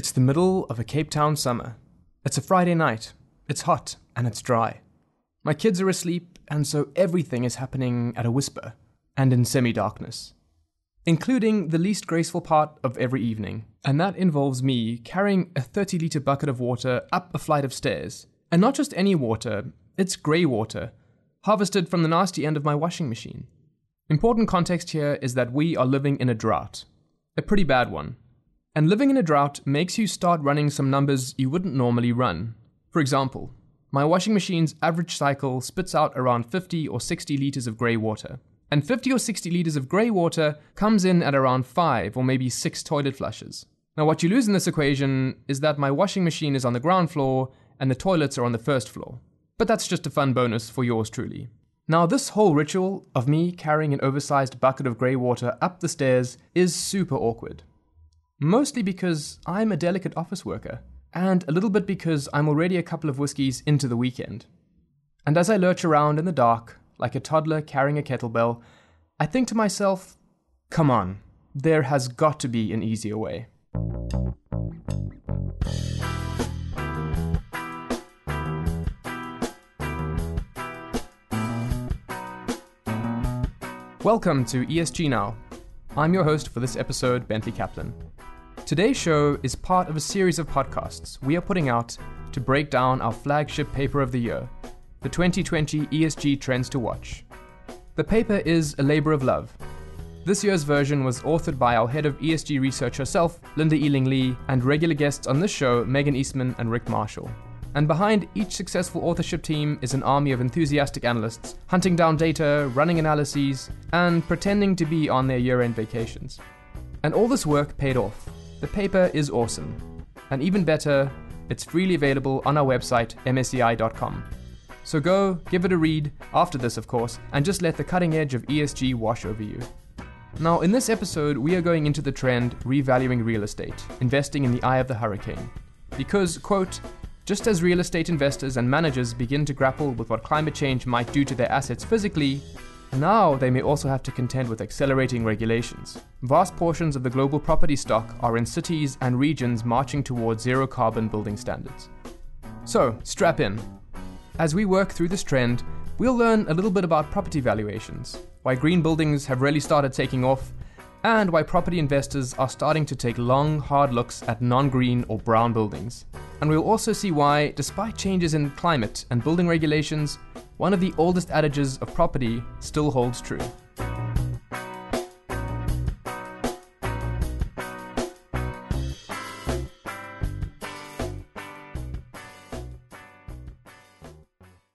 It's the middle of a Cape Town summer. It's a Friday night. It's hot and it's dry. My kids are asleep, and so everything is happening at a whisper and in semi darkness, including the least graceful part of every evening. And that involves me carrying a 30 litre bucket of water up a flight of stairs. And not just any water, it's grey water, harvested from the nasty end of my washing machine. Important context here is that we are living in a drought, a pretty bad one. And living in a drought makes you start running some numbers you wouldn't normally run. For example, my washing machine's average cycle spits out around 50 or 60 litres of grey water. And 50 or 60 litres of grey water comes in at around 5 or maybe 6 toilet flushes. Now, what you lose in this equation is that my washing machine is on the ground floor and the toilets are on the first floor. But that's just a fun bonus for yours truly. Now, this whole ritual of me carrying an oversized bucket of grey water up the stairs is super awkward. Mostly because I'm a delicate office worker, and a little bit because I'm already a couple of whiskies into the weekend. And as I lurch around in the dark, like a toddler carrying a kettlebell, I think to myself, come on, there has got to be an easier way. Welcome to ESG Now. I'm your host for this episode, Bentley Kaplan. Today's show is part of a series of podcasts we are putting out to break down our flagship paper of the year, the 2020 ESG Trends to Watch. The paper is a labor of love. This year's version was authored by our head of ESG research herself, Linda Eling Lee, and regular guests on this show, Meggin Eastman and Rick Marshall. And behind each successful authorship team is an army of enthusiastic analysts, hunting down data, running analyses, and pretending to be on their year end vacations. And all this work paid off. The paper is awesome. And even better, it's freely available on our website, msci.com. So go, give it a read, after this, of course, and just let the cutting edge of ESG wash over you. Now, in this episode, we are going into the trend revaluing real estate, investing in the eye of the hurricane. Because, quote, just as real estate investors and managers begin to grapple with what climate change might do to their assets physically, now they may also have to contend with accelerating regulations. Vast portions of the global property stock are in cities and regions marching towards zero carbon building standards. So, strap in. As we work through this trend, we'll learn a little bit about property valuations, why green buildings have really started taking off, and why property investors are starting to take long, hard looks at non green or brown buildings. And we'll also see why, despite changes in climate and building regulations, one of the oldest adages of property still holds true.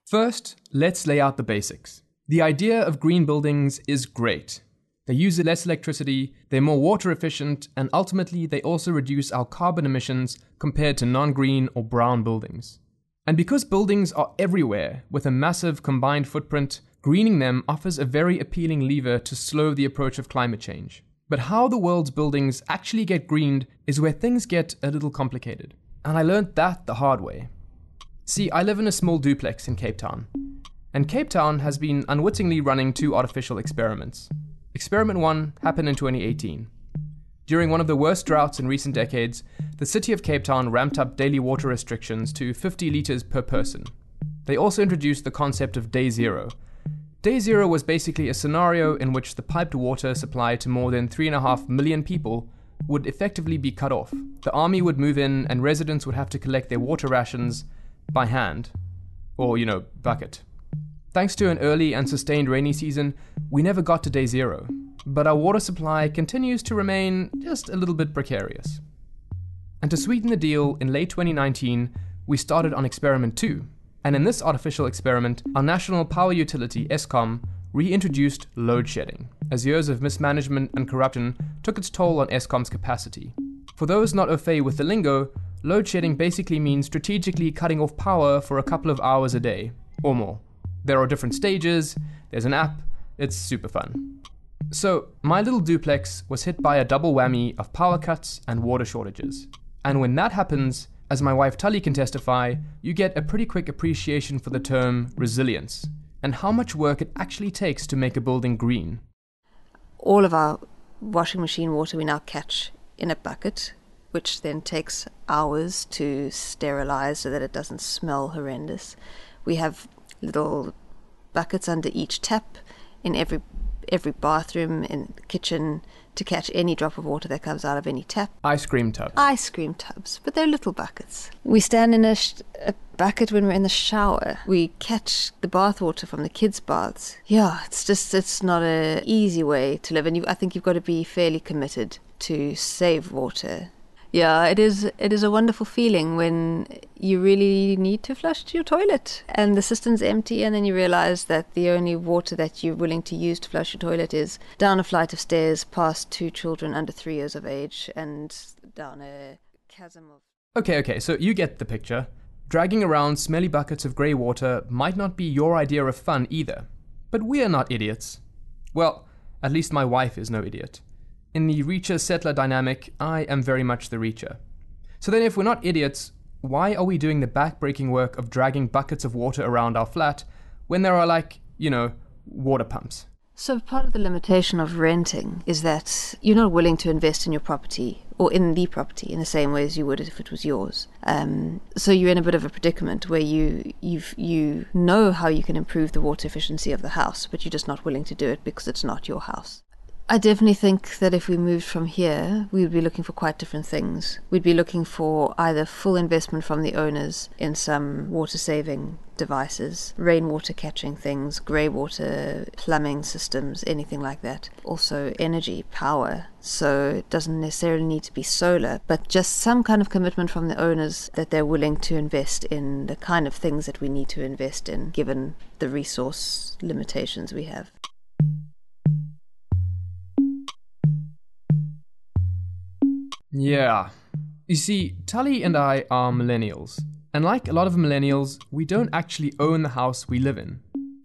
First, let's lay out the basics. The idea of green buildings is great. They use less electricity, they're more water efficient, and ultimately they also reduce our carbon emissions compared to non green or brown buildings. And because buildings are everywhere with a massive combined footprint, greening them offers a very appealing lever to slow the approach of climate change. But how the world's buildings actually get greened is where things get a little complicated. And I learned that the hard way. See, I live in a small duplex in Cape Town. And Cape Town has been unwittingly running two artificial experiments. Experiment 1 happened in 2018. During one of the worst droughts in recent decades, the city of Cape Town ramped up daily water restrictions to 50 litres per person. They also introduced the concept of Day Zero. Day Zero was basically a scenario in which the piped water supply to more than 3.5 million people would effectively be cut off. The army would move in, and residents would have to collect their water rations by hand, or, you know, bucket. Thanks to an early and sustained rainy season, we never got to day zero, but our water supply continues to remain just a little bit precarious. And to sweeten the deal, in late 2019, we started on experiment 2. And in this artificial experiment, our national power utility, Eskom, reintroduced load shedding, as years of mismanagement and corruption took its toll on Eskom's capacity. For those not au fait with the lingo, load shedding basically means strategically cutting off power for a couple of hours a day, or more. There are different stages, there's an app, it's super fun. So, my little duplex was hit by a double whammy of power cuts and water shortages. And when that happens, as my wife Tully can testify, you get a pretty quick appreciation for the term resilience and how much work it actually takes to make a building green. All of our washing machine water we now catch in a bucket which then takes hours to sterilize so that it doesn't smell horrendous. We have little buckets under each tap in every every bathroom in the kitchen to catch any drop of water that comes out of any tap. Ice cream tubs. Ice cream tubs, but they're little buckets. We stand in a, sh- a bucket when we're in the shower. We catch the bath water from the kids' baths. Yeah, it's just it's not a easy way to live, and you, I think you've got to be fairly committed to save water yeah, it is. It is a wonderful feeling when you really need to flush to your toilet and the cistern's empty, and then you realize that the only water that you're willing to use to flush your toilet is down a flight of stairs, past two children under three years of age, and down a chasm of. Okay, okay. So you get the picture. Dragging around smelly buckets of grey water might not be your idea of fun either. But we're not idiots. Well, at least my wife is no idiot. In the reacher settler dynamic, I am very much the reacher. So then, if we're not idiots, why are we doing the back-breaking work of dragging buckets of water around our flat when there are, like, you know, water pumps? So, part of the limitation of renting is that you're not willing to invest in your property or in the property in the same way as you would if it was yours. Um, so you're in a bit of a predicament where you you you know how you can improve the water efficiency of the house, but you're just not willing to do it because it's not your house. I definitely think that if we moved from here, we would be looking for quite different things. We'd be looking for either full investment from the owners in some water saving devices, rainwater catching things, grey water plumbing systems, anything like that. Also, energy, power. So it doesn't necessarily need to be solar, but just some kind of commitment from the owners that they're willing to invest in the kind of things that we need to invest in given the resource limitations we have. Yeah. You see, Tully and I are millennials. And like a lot of millennials, we don't actually own the house we live in.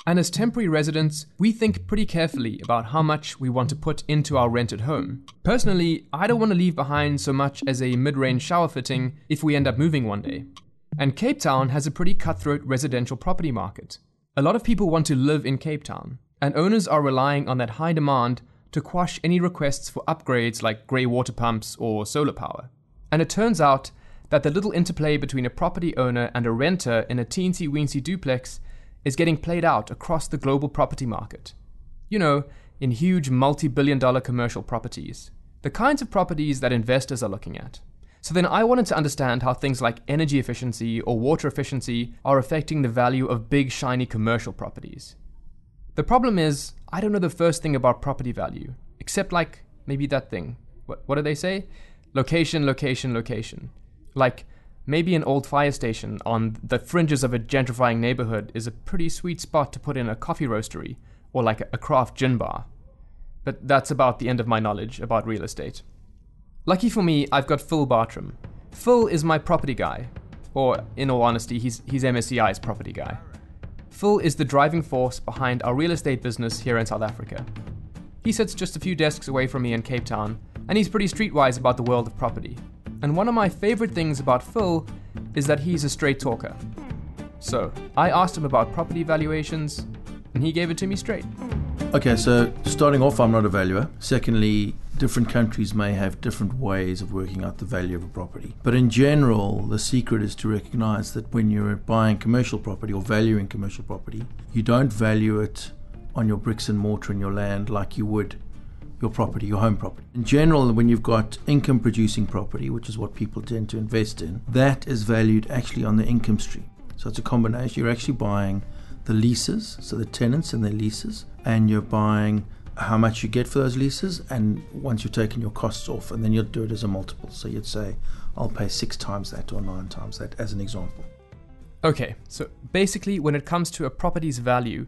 And as temporary residents, we think pretty carefully about how much we want to put into our rented home. Personally, I don't want to leave behind so much as a mid range shower fitting if we end up moving one day. And Cape Town has a pretty cutthroat residential property market. A lot of people want to live in Cape Town, and owners are relying on that high demand to quash any requests for upgrades like grey water pumps or solar power. And it turns out that the little interplay between a property owner and a renter in a teensy weensy duplex is getting played out across the global property market. You know, in huge multi billion dollar commercial properties. The kinds of properties that investors are looking at. So then I wanted to understand how things like energy efficiency or water efficiency are affecting the value of big shiny commercial properties. The problem is, I don't know the first thing about property value, except like maybe that thing. What, what do they say? Location, location, location. Like, maybe an old fire station on the fringes of a gentrifying neighborhood is a pretty sweet spot to put in a coffee roastery or like a, craft gin bar. But that's about the end of my knowledge about real estate. Lucky for me, I've got Phil Bartram. Phil is my property guy. Or, in all honesty, he's, he's MSCI's property guy. Phil is the driving force behind our real estate business here in South Africa. He sits just a few desks away from me in Cape Town, and he's pretty streetwise about the world of property. And one of my favorite things about Phil is that he's a straight talker. So, I asked him about property valuations, and he gave it to me straight. Okay, so starting off, I'm not a valuer. Secondly, different countries may have different ways of working out the value of a property. But in general, the secret is to recognize that when you're buying commercial property or valuing commercial property, you don't value it on your bricks and mortar and your land like you would your property, your home property. In general, when you've got income producing property, which is what people tend to invest in, that is valued actually on the income stream. So it's a combination. You're actually buying the leases, so the tenants and their leases, and you're buying how much you get for those leases, and once you've taken your costs off, and then you'll do it as a multiple. So you'd say, I'll pay six times that or nine times that, as an example. Okay, so basically, when it comes to a property's value,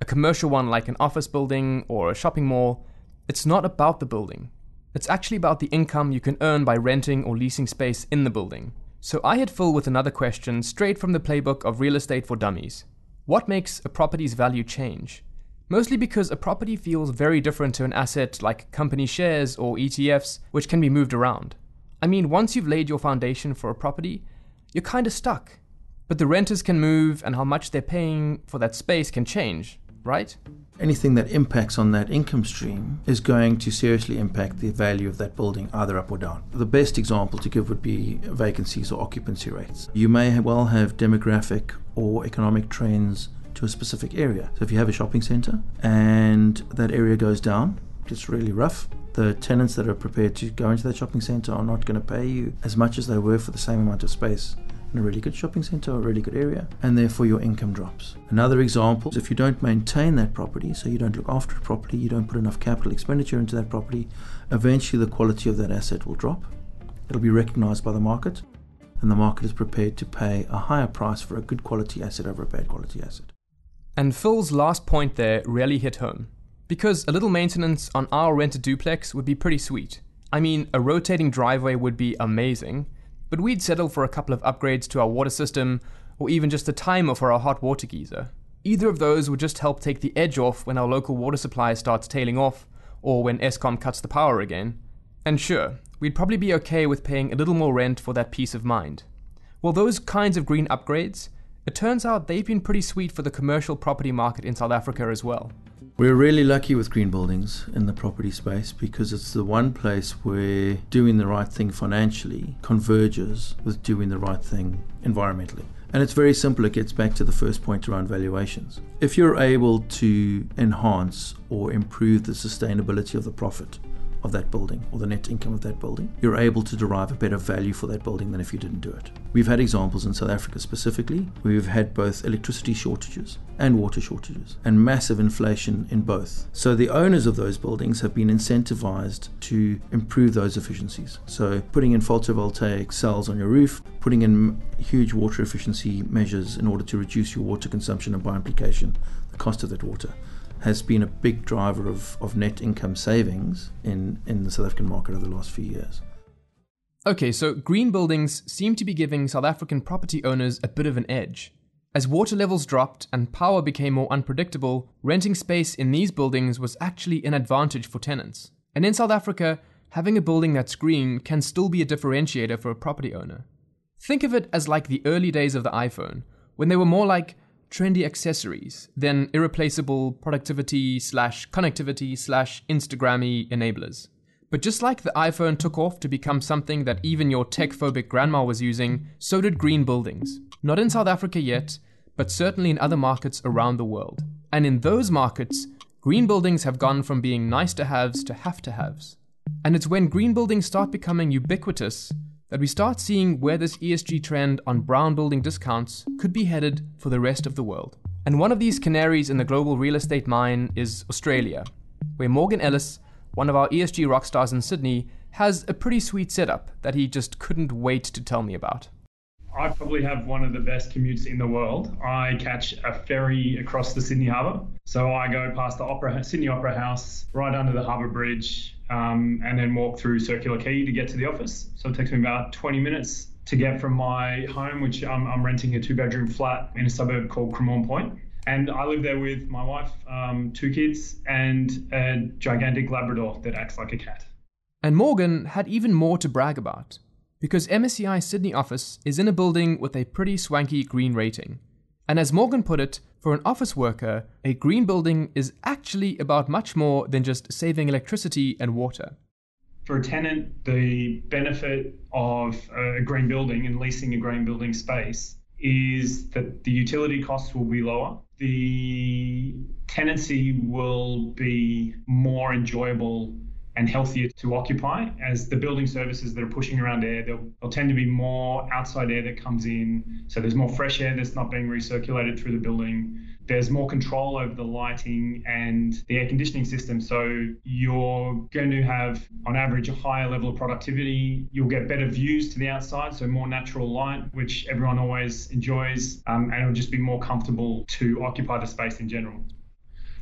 a commercial one like an office building or a shopping mall, it's not about the building. It's actually about the income you can earn by renting or leasing space in the building. So I hit Phil with another question straight from the playbook of Real Estate for Dummies. What makes a property's value change? Mostly because a property feels very different to an asset like company shares or ETFs, which can be moved around. I mean, once you've laid your foundation for a property, you're kinda stuck. But the renters can move, and how much they're paying for that space can change. Right? Anything that impacts on that income stream is going to seriously impact the value of that building, either up or down. The best example to give would be vacancies or occupancy rates. You may well have demographic or economic trends to a specific area. So if you have a shopping centre and that area goes down, it's really rough, the tenants that are prepared to go into that shopping centre are not going to pay you as much as they were for the same amount of space in a really good shopping centre or a really good area, and therefore your income drops. Another example is if you don't maintain that property, so you don't look after it properly, you don't put enough capital expenditure into that property, eventually the quality of that asset will drop. It'll be recognised by the market, and the market is prepared to pay a higher price for a good quality asset over a bad quality asset. And Phil's last point there really hit home. Because a little maintenance on our rented duplex would be pretty sweet. I mean, a rotating driveway would be amazing, but we'd settle for a couple of upgrades to our water system, or even just a timer for our hot water geyser. Either of those would just help take the edge off when our local water supply starts tailing off, or when Eskom cuts the power again. And sure, we'd probably be okay with paying a little more rent for that peace of mind. Well, those kinds of green upgrades, it turns out they've been pretty sweet for the commercial property market in South Africa as well. We're really lucky with green buildings in the property space because it's the one place where doing the right thing financially converges with doing the right thing environmentally. And it's very simple, it gets back to the first point around valuations. If you're able to enhance or improve the sustainability of the profit, of that building or the net income of that building, you're able to derive a better value for that building than if you didn't do it. We've had examples in South Africa specifically where we've had both electricity shortages and water shortages and massive inflation in both. So the owners of those buildings have been incentivized to improve those efficiencies. So putting in photovoltaic cells on your roof, putting in huge water efficiency measures in order to reduce your water consumption and by implication the cost of that water has been a big driver of, of net income savings in, in the South African market over the last few years. Okay, so green buildings seem to be giving South African property owners a bit of an edge. As water levels dropped and power became more unpredictable, renting space in these buildings was actually an advantage for tenants. And in South Africa, having a building that's green can still be a differentiator for a property owner. Think of it as like the early days of the iPhone, when they were more like trendy accessories than irreplaceable productivity slash connectivity slash Instagrammy enablers. But just like the iPhone took off to become something that even your tech phobic grandma was using, so did green buildings. Not in South Africa yet, but certainly in other markets around the world. And in those markets, green buildings have gone from being nice to haves to have to haves. And it's when green buildings start becoming ubiquitous that we start seeing where this ESG trend on brown building discounts could be headed for the rest of the world. And one of these canaries in the global real estate mine is Australia, where Morgan Ellis, one of our ESG rock stars in Sydney, has a pretty sweet setup that he just couldn't wait to tell me about. I probably have one of the best commutes in the world. I catch a ferry across the Sydney Harbour. So I go past the Opera, Sydney Opera House, right under the Harbour Bridge, um, and then walk through Circular Quay to get to the office. So it takes me about 20 minutes to get from my home, which I'm, I'm renting a two bedroom flat in a suburb called Cremorne Point. And I live there with my wife, um, two kids, and a gigantic Labrador that acts like a cat. And Morgan had even more to brag about because MSCI Sydney office is in a building with a pretty swanky green rating. And as Morgan put it, for an office worker, a green building is actually about much more than just saving electricity and water. For a tenant, the benefit of a green building and leasing a green building space is that the utility costs will be lower. The tenancy will be more enjoyable and healthier to occupy. As the building services that are pushing around air there'll, there'll, tend to be more outside air that comes in. So there's more fresh air that's not being recirculated through the building. There's more control over the lighting and the air conditioning system. So you're going to have on average a higher level of productivity. You'll get better views to the outside so more natural light which everyone always enjoys um, and it'll just be more comfortable to occupy the space in general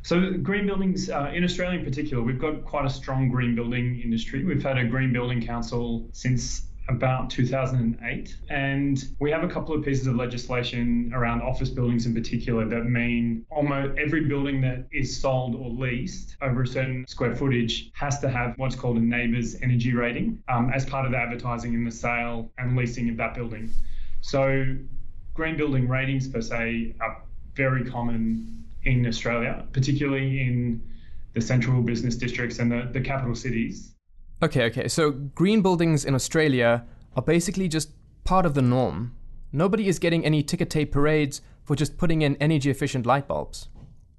so green buildings uh, in Australia in particular, we've got quite a strong green building industry. We've had a green building council since about 2008. And we have a couple of pieces of legislation around office buildings in particular that mean almost every building that is sold or leased over a certain square footage has to have what's called a NABERS energy rating um, as part of the advertising in the sale and leasing of that building. So green building ratings per se are very common in Australia, particularly in the central business districts and the, the capital cities. Okay, okay. So green buildings in Australia are basically just part of the norm. Nobody is getting any ticker tape parades for just putting in energy efficient light bulbs.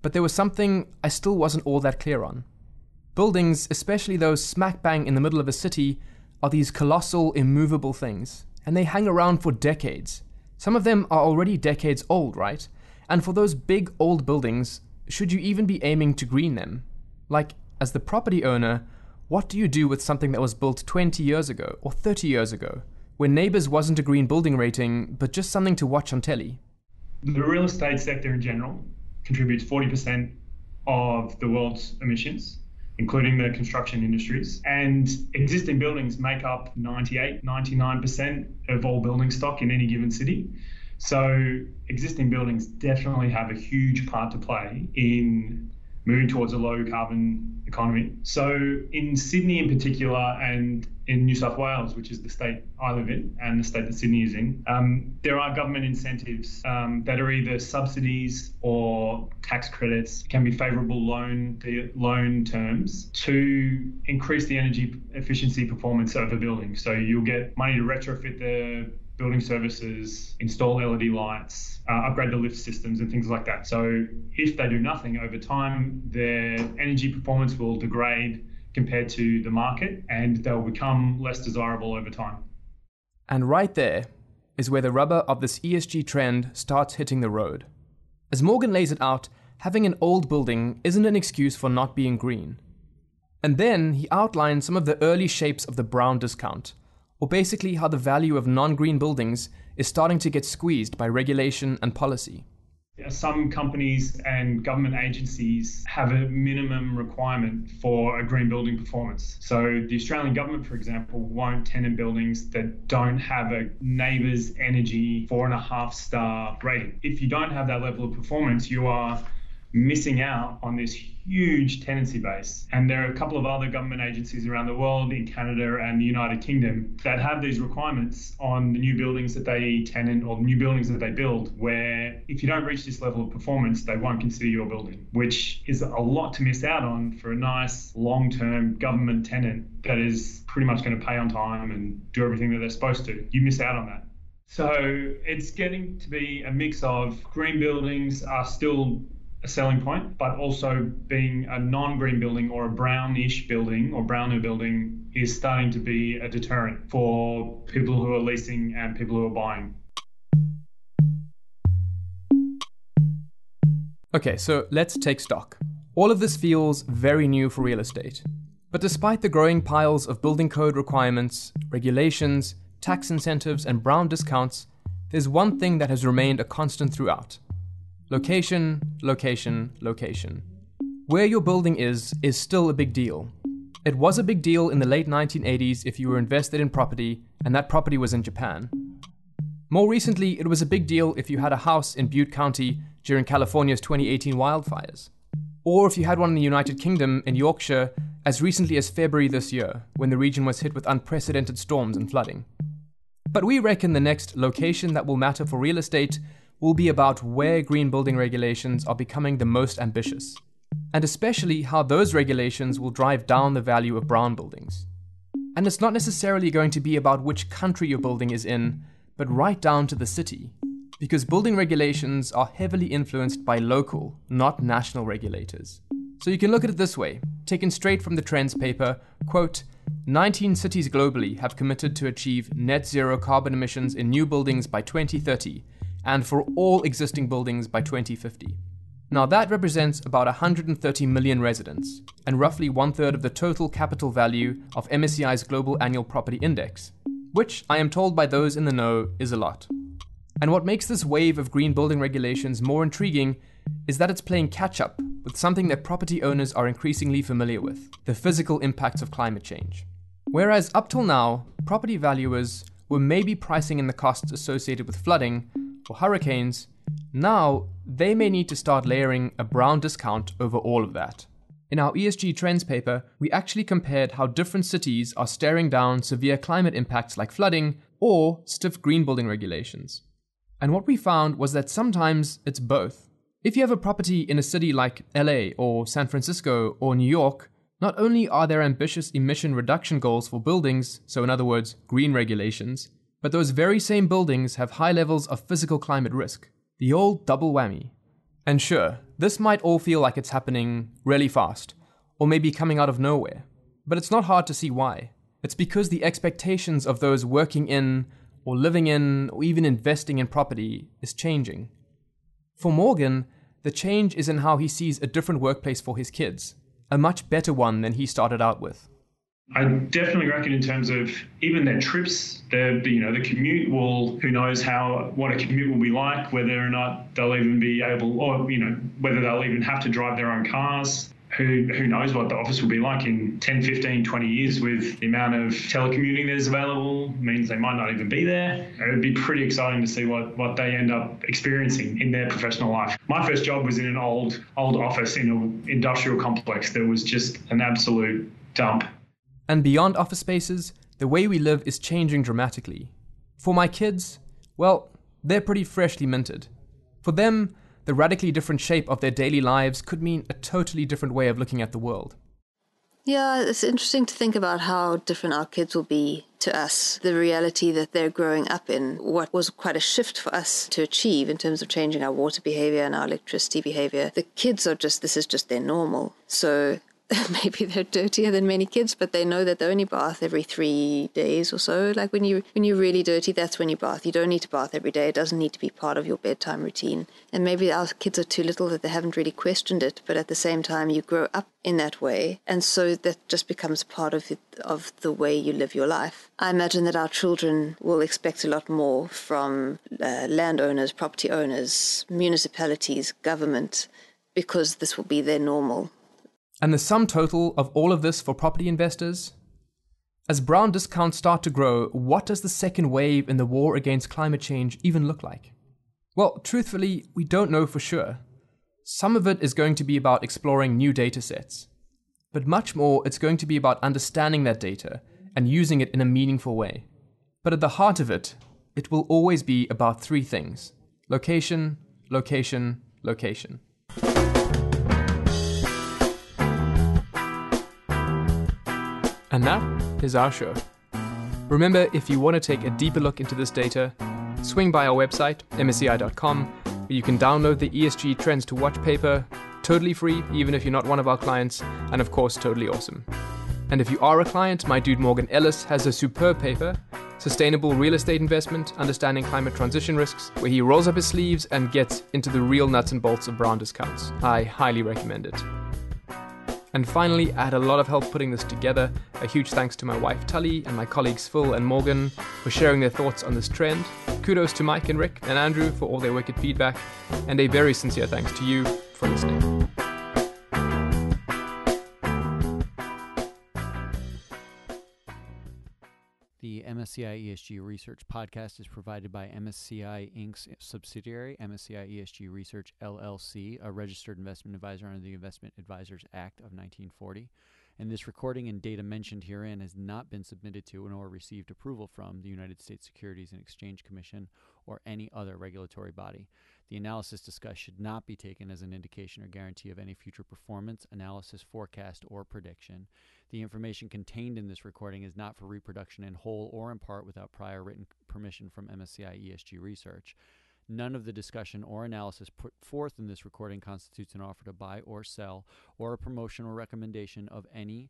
But there was something I still wasn't all that clear on. Buildings, especially those smack bang in the middle of a city, are these colossal, immovable things, and they hang around for decades. Some of them are already decades old, right? And for those big old buildings, should you even be aiming to green them? Like, as the property owner, what do you do with something that was built 20 years ago or 30 years ago, when Neighbours wasn't a green building rating, but just something to watch on telly? The real estate sector in general contributes 40% of the world's emissions, including the construction industries. And existing buildings make up 98, 99% of all building stock in any given city. So existing buildings definitely have a huge part to play in moving towards a low carbon economy. So in Sydney in particular, and in New South Wales, which is the state I live in and the state that Sydney is in, um, there are government incentives um, that are either subsidies or tax credits, can be favourable loan the loan terms to increase the energy efficiency performance of a building. So you'll get money to retrofit the building services, install LED lights, uh, upgrade the lift systems, and things like that. So if they do nothing over time, their energy performance will degrade compared to the market and they'll become less desirable over time. And right there is where the rubber of this ESG trend starts hitting the road. As Morgan lays it out, having an old building isn't an excuse for not being green. And then he outlines some of the early shapes of the brown discount or basically how the value of non green buildings is starting to get squeezed by regulation and policy. Some companies and government agencies have a minimum requirement for a green building performance. So, the Australian government, for example, won't tenant buildings that don't have a NABERS energy four and a half star rating. If you don't have that level of performance, you are missing out on this huge tenancy base. And there are a couple of other government agencies around the world, in Canada and the United Kingdom, that have these requirements on the new buildings that they tenant or new buildings that they build, where if you don't reach this level of performance, they won't consider your building, which is a lot to miss out on for a nice long term government tenant that is pretty much going to pay on time and do everything that they're supposed to. You miss out on that. So it's getting to be a mix of green buildings are still a selling point, but also being a non-green building or a brownish building or browner building is starting to be a deterrent for people who are leasing and people who are buying. Okay, so let's take stock. All of this feels very new for real estate. But despite the growing piles of building code requirements, regulations, tax incentives, and brown discounts, there's one thing that has remained a constant throughout Location, location, location. Where your building is, is still a big deal. It was a big deal in the late 1980s if you were invested in property and that property was in Japan. More recently, it was a big deal if you had a house in Butte County during California's 2018 wildfires. Or if you had one in the United Kingdom in Yorkshire as recently as February this year, when the region was hit with unprecedented storms and flooding. But we reckon the next location that will matter for real estate will be about where green building regulations are becoming the most ambitious, and especially how those regulations will drive down the value of brown buildings. And it's not necessarily going to be about which country your building is in, but right down to the city, because building regulations are heavily influenced by local, not national regulators. So you can look at it this way, taken straight from the Trends paper, quote, 19 cities globally have committed to achieve net zero carbon emissions in new buildings by 2030 and for all existing buildings by 2050. Now, that represents about 130 million residents, and roughly one third of the total capital value of MSCI's Global Annual Property Index, which I am told by those in the know is a lot. And what makes this wave of green building regulations more intriguing is that it's playing catch up with something that property owners are increasingly familiar with the physical impacts of climate change. Whereas up till now, property valuers were maybe pricing in the costs associated with flooding or hurricanes, now they may need to start layering a brown discount over all of that. In our ESG Trends paper, we actually compared how different cities are staring down severe climate impacts like flooding or stiff green building regulations. And what we found was that sometimes it's both. If you have a property in a city like LA or San Francisco or New York, not only are there ambitious emission reduction goals for buildings, so in other words, green regulations, but those very same buildings have high levels of physical climate risk. The old double whammy. And sure, this might all feel like it's happening really fast, or maybe coming out of nowhere, but it's not hard to see why. It's because the expectations of those working in, or living in, or even investing in property is changing. For Morgan, the change is in how he sees a different workplace for his kids, a much better one than he started out with. I definitely reckon in terms of even their trips, their you know the commute will who knows how what a commute will be like, whether or not they'll even be able or you know whether they'll even have to drive their own cars. Who, who knows what the office will be like in 10, 15, 20 years with the amount of telecommuting that is available means they might not even be there. It would be pretty exciting to see what, what they end up experiencing in their professional life. My first job was in an old old office in an industrial complex that was just an absolute dump and beyond office spaces, the way we live is changing dramatically. For my kids, well, they're pretty freshly minted. For them, the radically different shape of their daily lives could mean a totally different way of looking at the world. Yeah, it's interesting to think about how different our kids will be to us. The reality that they're growing up in, what was quite a shift for us to achieve in terms of changing our water behavior and our electricity behavior. The kids are just, this is just their normal. So maybe they're dirtier than many kids, but they know that they only bath every three days or so. Like when you when you're really dirty, that's when you bath. You don't need to bath every day. It doesn't need to be part of your bedtime routine. And maybe our kids are too little that they haven't really questioned it. But at the same time, you grow up in that way, and so that just becomes part of it, of the way you live your life. I imagine that our children will expect a lot more from uh, landowners, property owners, municipalities, government, because this will be their normal and the sum total of all of this for property investors? As brown discounts start to grow, what does the second wave in the war against climate change even look like? Well, truthfully, we don't know for sure. Some of it is going to be about exploring new data sets, but much more it's going to be about understanding that data and using it in a meaningful way. But at the heart of it, it will always be about three things location, location, location. And that is our show. Remember, if you want to take a deeper look into this data, swing by our website, msci.com, where you can download the ESG Trends to Watch paper, totally free, even if you're not one of our clients, and of course, totally awesome. And if you are a client, my dude Morgan Ellis has a superb paper, Sustainable Real Estate Investment Understanding Climate Transition Risks, where he rolls up his sleeves and gets into the real nuts and bolts of brown discounts. I highly recommend it. And finally, I had a lot of help putting this together. A huge thanks to my wife Tully and my colleagues Phil and Morgan for sharing their thoughts on this trend. Kudos to Mike and Rick and Andrew for all their wicked feedback. And a very sincere thanks to you for listening. MSCI ESG Research podcast is provided by MSCI Inc.'s subsidiary, MSCI ESG Research LLC, a registered investment advisor under the Investment Advisors Act of 1940. And this recording and data mentioned herein has not been submitted to nor received approval from the United States Securities and Exchange Commission or any other regulatory body. The analysis discussed should not be taken as an indication or guarantee of any future performance, analysis, forecast, or prediction. The information contained in this recording is not for reproduction in whole or in part without prior written permission from MSCI ESG Research. None of the discussion or analysis put forth in this recording constitutes an offer to buy or sell or a promotion or recommendation of any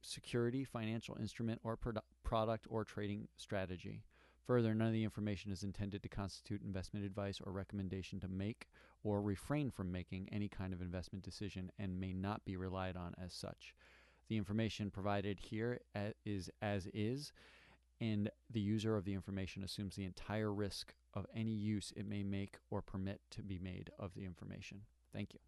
security, financial instrument, or produ- product or trading strategy. Further, none of the information is intended to constitute investment advice or recommendation to make or refrain from making any kind of investment decision and may not be relied on as such. The information provided here is as is, and the user of the information assumes the entire risk of any use it may make or permit to be made of the information. Thank you.